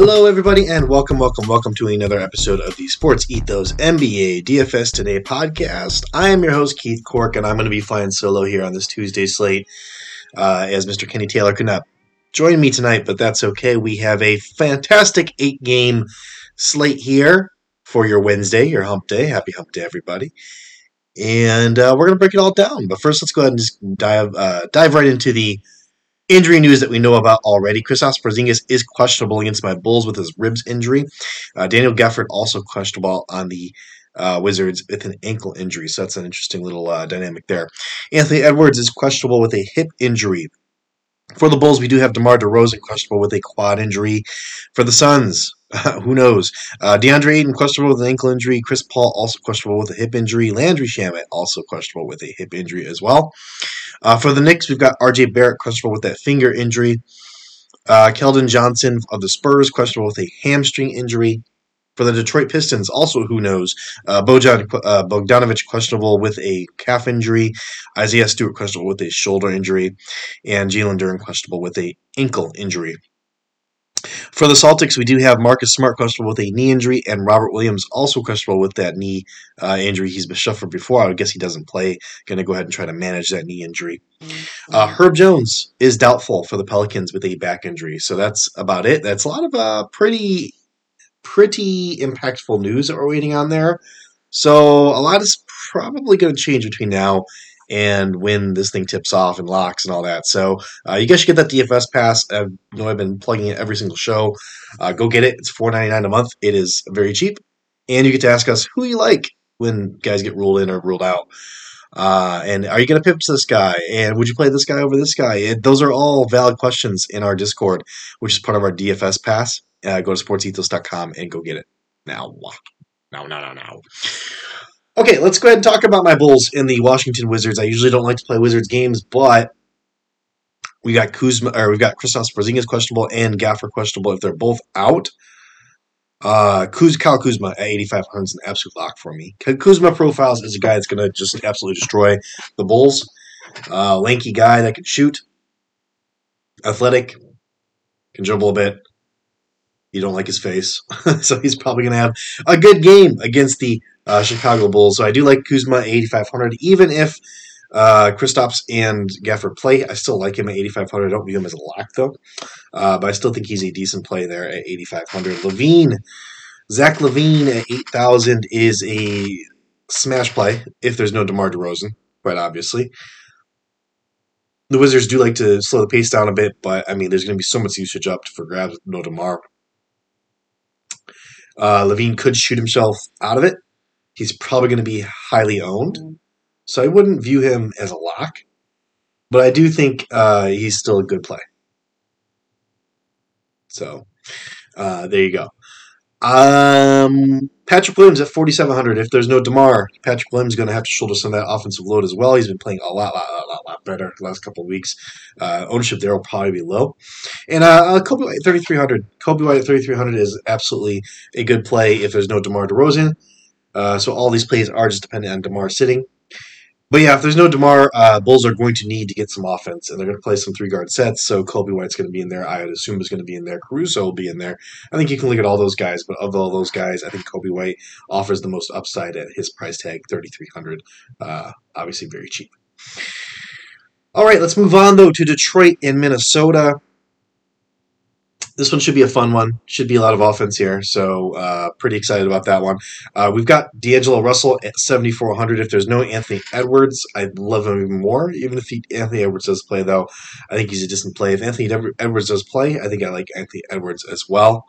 Hello, everybody, and welcome, welcome, welcome to another episode of the Sports Ethos NBA DFS Today podcast. I am your host, Keith Cork, and I'm going to be flying solo here on this Tuesday slate uh, as Mr. Kenny Taylor could not join me tonight, but that's okay. We have a fantastic eight game slate here for your Wednesday, your hump day. Happy hump day, everybody. And uh, we're going to break it all down. But first, let's go ahead and just dive, uh, dive right into the Injury news that we know about already. Kristaps Porzingis is questionable against my Bulls with his ribs injury. Uh, Daniel Gafford also questionable on the uh, Wizards with an ankle injury. So that's an interesting little uh, dynamic there. Anthony Edwards is questionable with a hip injury. For the Bulls, we do have DeMar DeRozan questionable with a quad injury. For the Suns, who knows? Uh, DeAndre Ayton questionable with an ankle injury. Chris Paul also questionable with a hip injury. Landry Shamet also questionable with a hip injury as well. Uh, for the Knicks, we've got RJ Barrett questionable with that finger injury. Uh, Keldon Johnson of the Spurs questionable with a hamstring injury. For the Detroit Pistons, also who knows? Uh, Bojan uh, Bogdanovic questionable with a calf injury. Isaiah Stewart questionable with a shoulder injury. And Jalen Duren questionable with a ankle injury. For the Celtics, we do have Marcus Smart questionable with a knee injury, and Robert Williams also questionable with that knee uh, injury. He's been shuffled before. I guess he doesn't play. Going to go ahead and try to manage that knee injury. Mm-hmm. Uh, Herb Jones is doubtful for the Pelicans with a back injury. So that's about it. That's a lot of uh, pretty, pretty impactful news that we're waiting on there. So a lot is probably going to change between now and when this thing tips off and locks and all that. So uh, you guys should get that DFS pass. I know I've been plugging it every single show. Uh, go get it. It's four ninety nine a month. It is very cheap, and you get to ask us who you like when guys get ruled in or ruled out. Uh, and are you going to pip this guy? And would you play this guy over this guy? It, those are all valid questions in our Discord, which is part of our DFS pass. Uh, go to sportsethos.com and go get it now. No, no, no, no. Okay, let's go ahead and talk about my Bulls in the Washington Wizards. I usually don't like to play Wizards games, but we got Kuzma or we've got Kristaps Porzingis questionable and Gafford questionable. If they're both out, uh, Kuz Kyle Kuzma at 8,500 is an absolute lock for me. Kuzma profiles is a guy that's going to just absolutely destroy the Bulls. Uh, lanky guy that can shoot, athletic, can dribble a bit. You don't like his face, so he's probably going to have a good game against the uh, Chicago Bulls. So I do like Kuzma 8,500, even if uh, Kristaps and Gafford play. I still like him at 8,500. I don't view him as a lock, though. Uh, but I still think he's a decent play there at 8,500. LaVine, Zach LaVine at 8,000 is a smash play if there's no DeMar DeRozan, quite obviously. The Wizards do like to slow the pace down a bit, but I mean, there's going to be so much usage up for grabs no DeMar. Uh, LaVine could shoot himself out of it, he's probably going to be highly owned. So I wouldn't view him as a lock, but I do think uh, he's still a good play. So uh, there you go. Um, Patrick Williams at 4,700. If there's no DeMar, Patrick Williams is going to have to shoulder some of that offensive load as well. He's been playing a lot, lot, lot, lot, lot better the last couple of weeks. Uh, ownership there will probably be low. And uh, uh Coby White at 3,300. Coby White at 3,300 is absolutely a good play if there's no DeMar DeRozan. Uh, so all these plays are just dependent on DeMar sitting. But yeah, if there's no DeMar, uh, Bulls are going to need to get some offense, and they're going to play some three guard sets. So Coby White's going to be in there. I would assume is going to be in there. Caruso will be in there. I think you can look at all those guys, but of all those guys, I think Coby White offers the most upside at his price tag, thirty three hundred. Uh, obviously, very cheap. All right, let's move on though to Detroit and Minnesota this one should be a fun one. Should be a lot of offense here, so uh, pretty excited about that one. Uh, we've got D'Angelo Russell at 7,400. If there's no Anthony Edwards, I'd love him even more. Even if he, Anthony Edwards does play, though, I think he's a distant play. If Anthony Edwards does play, I think I like Anthony Edwards as well.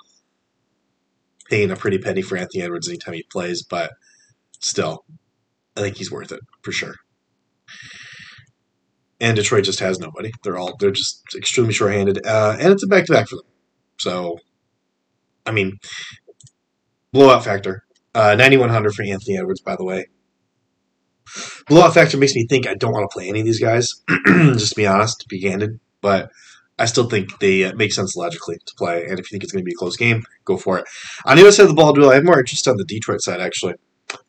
Paying a pretty penny for Anthony Edwards anytime he plays, but still, I think he's worth it for sure and Detroit just has nobody. They're all they're just extremely short-handed, uh, and it's a back-to-back for them. So, I mean, blowout factor. Uh, 9,100 for Anthony Edwards, by the way. Blowout factor makes me think I don't want to play any of these guys, just to be honest, to be candid. But I still think they uh, make sense logically to play. And if you think it's going to be a close game, go for it. On the other side of the ball, duel, I have more interest on the Detroit side, actually.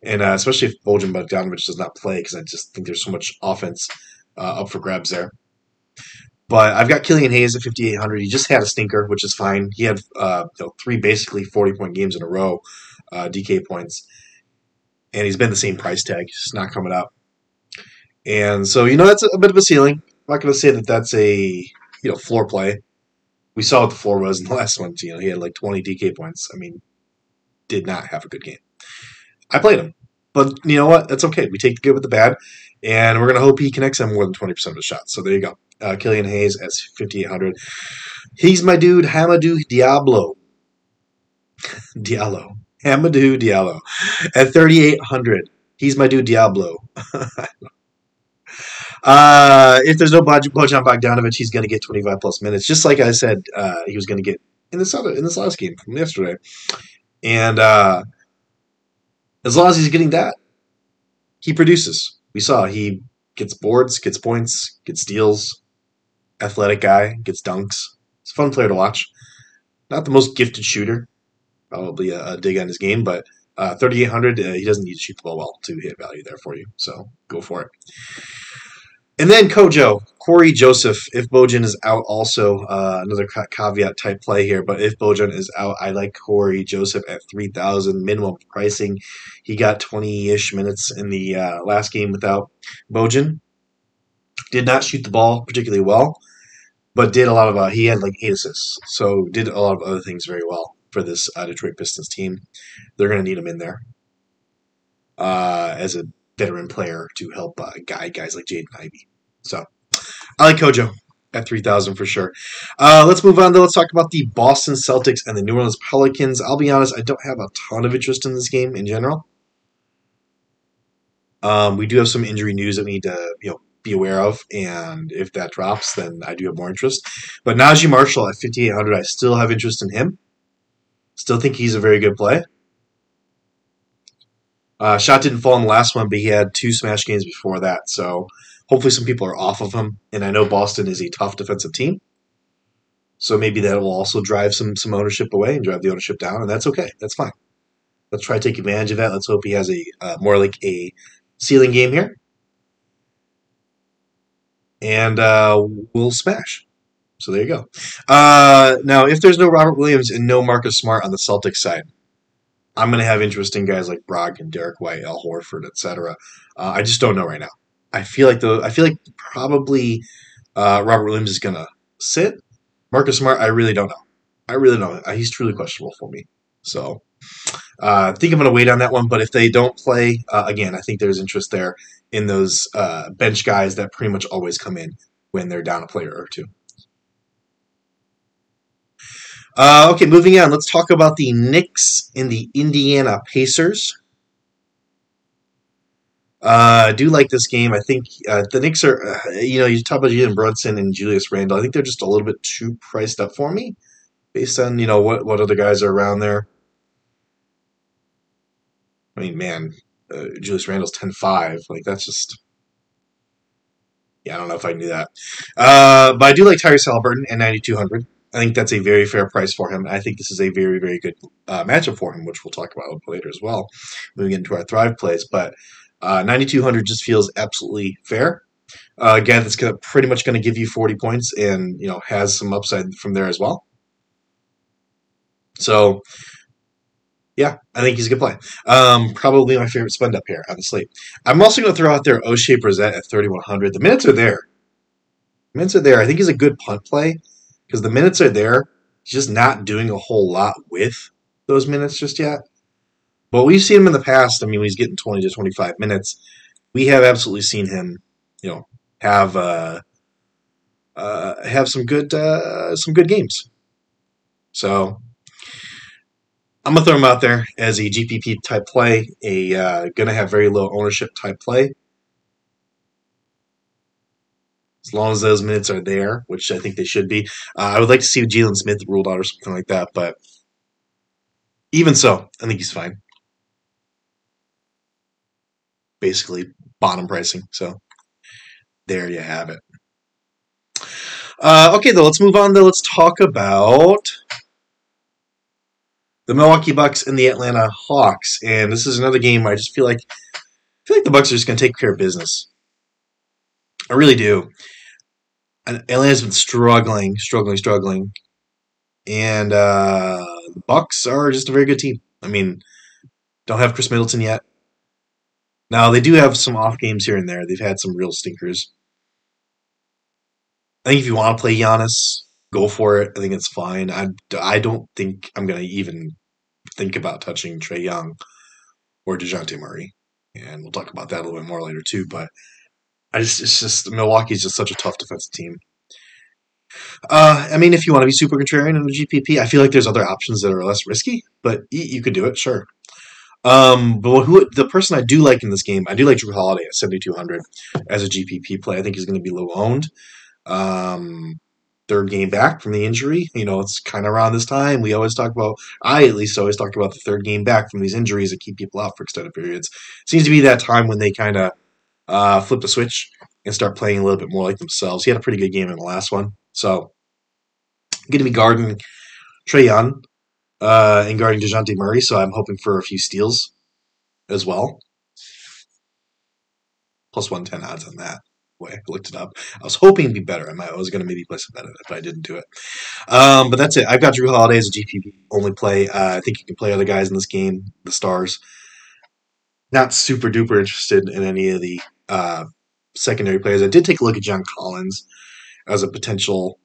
And uh, especially if Bojan Bogdanovic does not play, because I just think there's so much offense uh, up for grabs there. But I've got Killian Hayes at 5,800. He just had a stinker, which is fine. He had uh, you know, three basically 40 point games in a row, uh, DK points. And he's been the same price tag, just not coming up. And so, you know, that's a, bit of a ceiling. I'm not going to say that that's a, you know, floor play. We saw what the floor was in the last one. You know, he had like 20 DK points. I mean, did not have a good game. I played him. But you know what? That's okay. We take the good with the bad. And we're going to hope he connects on more than 20% of his shots. So there you go. Uh, Killian Hayes at 5,800. He's my dude, Hamidou Diablo. Diallo. Hamidou Diallo. At 3,800. He's my dude, Diablo. uh, if there's no Bojan Bogdanovic, he's going to get 25 plus minutes, just like I said uh, he was going to get in this other in this last game from yesterday. And uh, as long as he's getting that, he produces. We saw he gets boards, gets points, gets steals. Athletic guy, gets dunks. It's a fun player to watch. Not the most gifted shooter, probably a, a dig on his game, but uh, 3,800, uh, he doesn't need to shoot the ball well to hit value there for you. So go for it. And then Kojo, Cory Joseph. If Bojan is out, also uh, another caveat type play here. But if Bojan is out, I like Cory Joseph at three thousand minimum pricing. He got twenty ish minutes in the uh, last game without Bojan. Did not shoot the ball particularly well, but did a lot of. Uh, he had like eight assists, so did a lot of other things very well for this uh, Detroit Pistons team. They're going to need him in there uh, as a veteran player to help uh, guide guys like Jaden Ivey. So I like Kojo at 3,000 for sure. Uh, let's move on, though. Let's talk about the Boston Celtics and the New Orleans Pelicans. I'll be honest, I don't have a ton of interest in this game in general. Um, we do have some injury news that we need to you know be aware of, and if that drops, then I do have more interest. But Naji Marshall at 5,800, I still have interest in him. Still think he's a very good play. Uh, shot didn't fall in the last one, but he had two smash games before that, so hopefully some people are off of him. And I know Boston is a tough defensive team. So maybe that will also drive some some ownership away and drive the ownership down, and that's okay. That's fine. Let's try to take advantage of that. Let's hope he has a uh, more like a ceiling game here, and uh, we'll smash. So there you go. Uh, now, if there's no Robert Williams and no Marcus Smart on the Celtics side, I'm going to have interesting guys like Brogdon, Derrick White, Al Horford, etc. Uh, I just don't know right now. I feel like the I feel like probably uh, Robert Williams is to sit. Marcus Smart, I really don't know. I really don't. Know. He's truly questionable for me. So uh, I think I'm to wait on that one. But if they don't play uh, again, I think there's interest there in those uh, bench guys that pretty much always come in when they're down a player or two. Uh, okay, moving on. Let's talk about the Knicks and the Indiana Pacers. Uh, I do like this game. I think uh, the Knicks are, uh, you know, you talk about Jalen Brunson and Julius Randle. I think they're just a little bit too priced up for me, based on you know what what other guys are around there. I mean, man, uh, Julius Randle's 10-5. Like that's just, yeah, I don't know if I knew that. Uh, but I do like Tyrese Haliburton at ninety two hundred. I think that's a very fair price for him. I think this is a very, very good uh, matchup for him, which we'll talk about later as well, moving into our Thrive plays. But uh, 9,200 just feels absolutely fair. Uh, again, it's gonna, pretty much going to give you 40 points and, you know, has some upside from there as well. So, yeah, I think he's a good play. Um, probably my favorite spend up here on the slate. I'm also going to throw out there Oshae Brissett at 3,100. The minutes are there. The minutes are there. I think he's a good punt play because the minutes are there. He's just not doing a whole lot with those minutes just yet. But we've seen him in the past. I mean, he's getting 20 to 25 minutes. We have absolutely seen him, you know, have uh, uh, have some good uh, some good games. So I'm gonna throw him out there as a GPP type play, a uh, gonna have very low ownership type play. as long as those minutes are there, which I think they should be. Uh, I would like to see Jalen Smith ruled out or something like that, but even so, I think he's fine. Basically, bottom pricing. So there you have it. Uh, okay, though, let's move on. Though, let's talk about the Milwaukee Bucks and the Atlanta Hawks. And this is another game I just feel like I feel like the Bucks are just going to take care of business. I really do. and Atlanta's been struggling, struggling, struggling, and uh, the Bucks are just a very good team. I mean, don't have Khris Middleton yet. Now they do have some off games here and there. They've had some real stinkers. I think if you want to play Giannis, go for it. I think it's fine. I, I don't think I'm going to even think about touching Trae Young or Dejounte Murray. And we'll talk about that a little bit more later too. But I just it's just Milwaukee's just such a tough defensive team. Uh, I mean, if you want to be super contrarian in the GPP, I feel like there's other options that are less risky, but you could do it, sure. Um, but who the person I do like in this game, I do like Jrue Holiday at 7,200 as a GPP play. I think he's going to be low owned. Um, third game back from the injury. You know, it's kind of around this time. We always talk about, I at least always talk about the third game back from these injuries that keep people out for extended periods. Seems to be that time when they kind of uh, flip the switch and start playing a little bit more like themselves. He had a pretty good game in the last one. So, going to be guarding Trae Young uh, and guarding DeJounte Murray, so I'm hoping for a few steals as well. Plus 110 odds on that. Way I looked it up. I was hoping it'd be better. I, was going to maybe place a bet on it, but I didn't do it. Um, but that's it. I've got Jrue Holiday as a GPP only play. Uh, I think you can play other guys in this game, the stars. Not super duper interested in any of the uh, secondary players. I did take a look at John Collins as a potential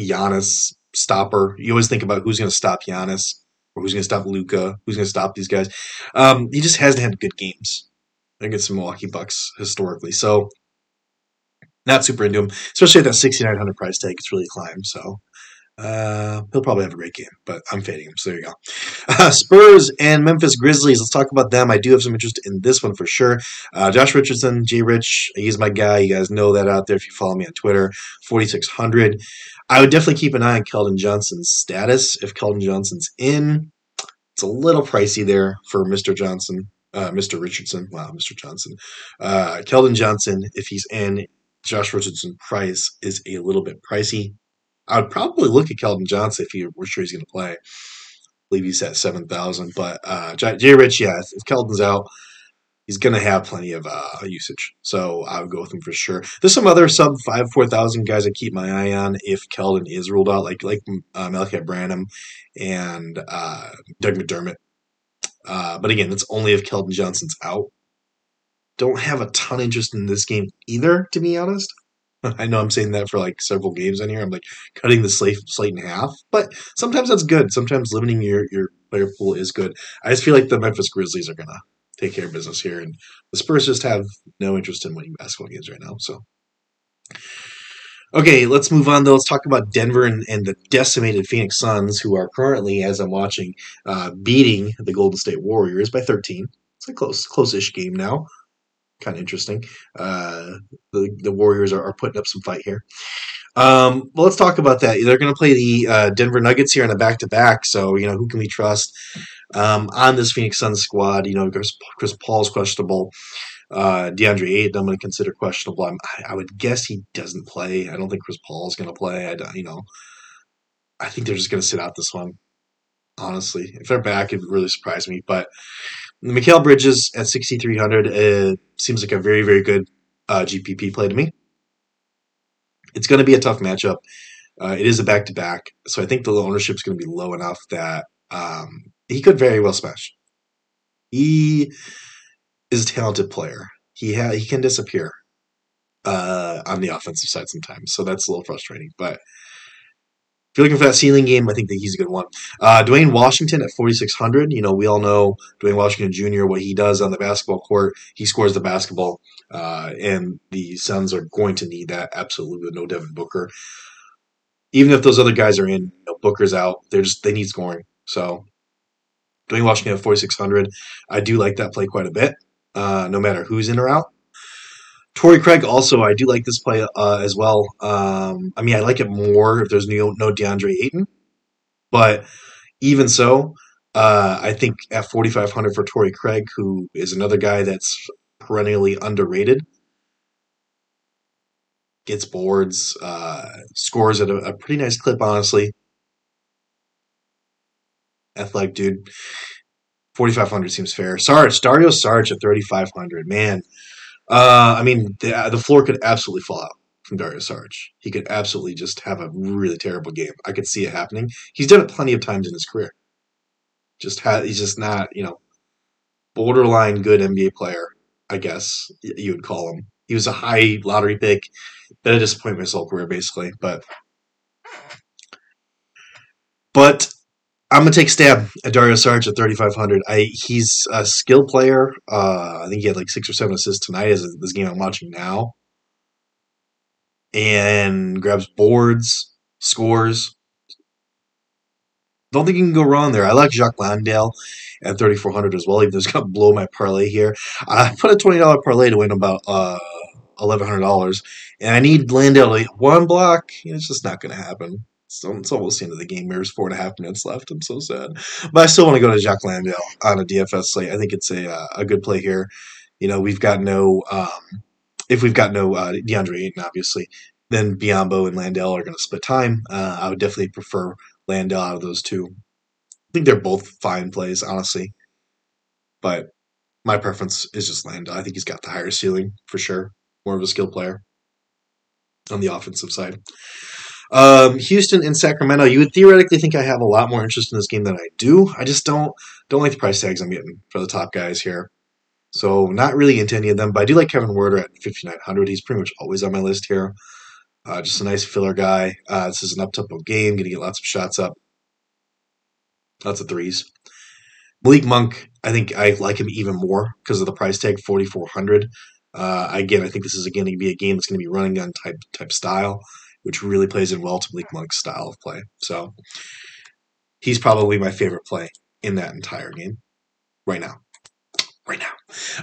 Giannis stopper. You always think about who's going to stop Giannis or who's going to stop Luka, who's going to stop these guys. Um, he just hasn't had good games against the Milwaukee Bucks historically. So not super into him, especially at that 6,900 price tag. It's really climbed. So uh, he'll probably have a great game, but I'm fading him. So there you go. Uh, Spurs and Memphis Grizzlies. Let's talk about them. I do have some interest in this one for sure. Uh, Josh Richardson, J Rich, he's my guy. You guys know that out there if you follow me on Twitter. 4,600. I would definitely keep an eye on Keldon Johnson's status. If Keldon Johnson's in, it's a little pricey there for Mr. Johnson, uh, Mr. Richardson. Wow, Mr. Johnson. Uh, Keldon Johnson, if he's in, Josh Richardson price is a little bit pricey. I would probably look at Keldon Johnson if he were sure he's going to play. I believe he's at 7,000. But uh, Jay Rich, yeah, if Keldon's out, he's going to have plenty of uh, usage. So I would go with him for sure. There's some other sub five four thousand guys I keep my eye on if Keldon is ruled out, like like uh, Malaki Branham and uh, Doug McDermott. Uh, but again, that's only if Keldon Johnson's out. Don't have a ton of interest in this game either, to be honest. I know I'm saying that for like several games in here. I'm like cutting the slate slate in half, but sometimes that's good. Sometimes limiting your your player pool is good. I just feel like the Memphis Grizzlies are gonna take care of business here, and the Spurs just have no interest in winning basketball games right now. So, okay, let's move on though. Let's talk about Denver and, and the decimated Phoenix Suns, who are currently, as I'm watching, uh, beating the Golden State Warriors by 13. It's a close, close-ish game now kind of interesting. Uh, the the Warriors are, are, putting up some fight here. Um, well, let's talk about that. They're going to play the uh, Denver Nuggets here in a back to back. So you know who can we trust um, on this Phoenix Suns squad? You know, Chris, Chris Paul's questionable. Uh, DeAndre Ayton, I'm going to consider questionable. I'm, i would guess he doesn't play. I don't think Chris Paul is going to play. I you know, I think they're just going to sit out this one. Honestly, if they're back, it would really surprise me. But Mikal Bridges at 6,300 uh, seems like a very, very good uh, GPP play to me. It's going to be a tough matchup. Uh, it is a back to back, so I think the ownership is going to be low enough that um, he could very well smash. He is a talented player. He ha- he can disappear uh, on the offensive side sometimes, so that's a little frustrating. But if you're looking for that ceiling game, I think that he's a good one. Uh, Duane Washington at 4,600. You know, we all know Duane Washington Jr., what he does on the basketball court. He scores the basketball, uh, and the Suns are going to need that absolutely with no Devin Booker. Even if those other guys are in, you know, Booker's out, they're just, they need scoring. So, Duane Washington at 4,600. I do like that play quite a bit, uh, no matter who's in or out. Torrey Craig also, I do like this play uh, as well. Um, I mean, I like it more if there's no, no DeAndre Ayton, but even so, uh, I think at 4,500 for Torrey Craig, who is another guy that's perennially underrated, gets boards, uh, scores at a, a, pretty nice clip, honestly. Athletic dude. 4,500 seems fair. Sarge, Dario Sarge at 3,500. Man, uh, I mean, the, the floor could absolutely fall out. from Dario Sarge. He could absolutely just have a really terrible game. I could see it happening. He's done it plenty of times in his career. Just ha- he's just not, you know, borderline good NBA player, I guess you would call him. He was a high lottery pick, been a disappointment his whole career, basically. But but I'm gonna take stab at Dario Saric at 3,500. I he's a skill player. Uh, I think he had like six or seven assists tonight. As this game I'm watching now, and grabs boards, scores. Don't think you can go wrong there. I like Jock Landale at 3,400 as well, even though it's to blow my parlay here. I put a $20 parlay to win about uh, $1,100, and I need Landale to one block. It's just not to happen. It's almost the end of the game. There's four and a half minutes left. I'm so sad, but I still want to go to Jock Landale on a DFS slate. I think it's a uh, a good play here. You know, we've got no um, if we've got no uh, DeAndre Ayton, obviously, then Biyombo and Landale are going to split time. Uh, I would definitely prefer Landale out of those two. I think they're both fine plays, honestly, but my preference is just Landale. I think he's got the higher ceiling for sure, more of a skill player on the offensive side. Um, Houston and Sacramento. You would theoretically think I have a lot more interest in this game than I do. I just don't don't like the price tags I'm getting for the top guys here. So not really into any of them, but I do like Kevin Huerter at 5,900. He's pretty much always on my list here. Uh, just a nice filler guy. Uh, this is an up-tempo game. Going to get lots of shots up. Lots of threes. Malik Monk, I think I like him even more because of the price tag, 4,400. Uh, again, I think this is going to be a game that's going to be running gun type type style, which really plays in well to Malik Monk's style of play. So he's probably my favorite play in that entire game right now right now.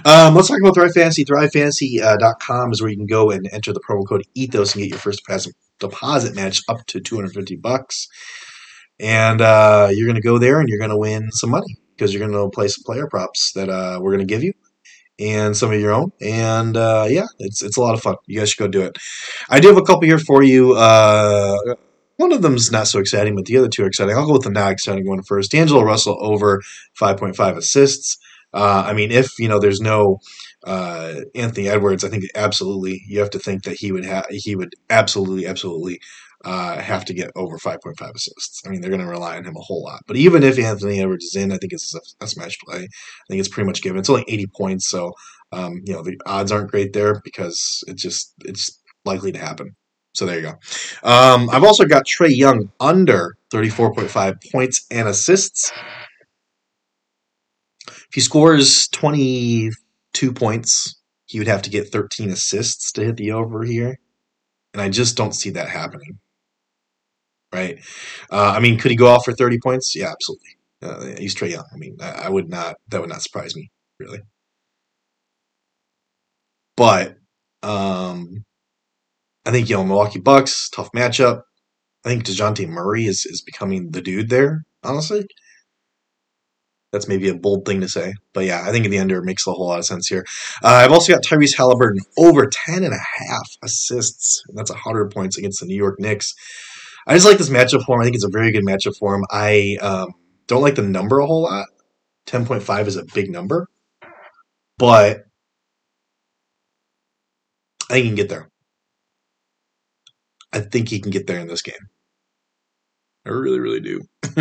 Um, let's talk about Thrive Fantasy. ThriveFantasy.com uh, is where you can go and enter the promo code ETHOS and get your first deposit match up to 250 bucks. And uh, you're going to go there and you're going to win some money because you're going to play some player props that uh, we're going to give you and some of your own. And uh, yeah, it's it's a lot of fun. You guys should go do it. I do have a couple here for you. Uh, one of them's not so exciting, but the other two are exciting. I'll go with the not exciting one first. D'Angelo Russell over 5.5 assists. Uh, I mean, if you know, there's no uh, Anthony Edwards, I think absolutely you have to think that he would have he would absolutely absolutely uh, have to get over 5.5 assists. I mean, they're going to rely on him a whole lot. But even if Anthony Edwards is in, I think it's a, a smash play. I think it's pretty much given. It's only 80 points, so um, you know the odds aren't great there because it's just it's likely to happen. So there you go. Um, I've also got Trae Young under 34.5 points and assists. If he scores 22 points, he would have to get 13 assists to hit the over here. And I just don't see that happening. Right? Uh, I mean, could he go off for 30 points? Yeah, absolutely. Uh, he's Trae Young. I mean, I, I would not, that would not surprise me, really. But um, I think, you know, Milwaukee Bucks, tough matchup. I think DeJounte Murray is, is becoming the dude there, honestly. That's maybe a bold thing to say. But yeah, I think in the under makes a whole lot of sense here. Uh, I've also got Tyrese Haliburton over 10 and a half assists. And that's 100 points against the New York Knicks. I just like this matchup for him. I think it's a very good matchup for him. I um, don't like the number a whole lot. 10.5 is a big number. But I think he can get there. I think he can get there in this game. I really, really do.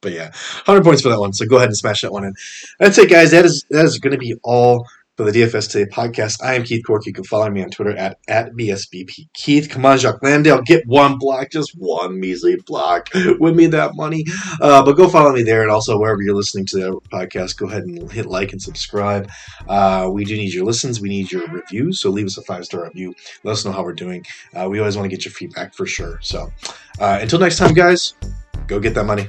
but yeah, 100 points for that one. So go ahead and smash that one in. That's it, guys. That is that is going to be all for the DFS Today podcast. I am Keith Cork. You can follow me on Twitter at, at BSBP Keith. Come on, Jock Landale. Get one block, just one measly block. Win me that money. Uh, but go follow me there. And also, wherever you're listening to the podcast, go ahead and hit like and subscribe. Uh, we do need your listens. We need your reviews. So leave us a five star review. Let us know how we're doing. Uh, we always want to get your feedback for sure. So uh, until next time, guys, go get that money.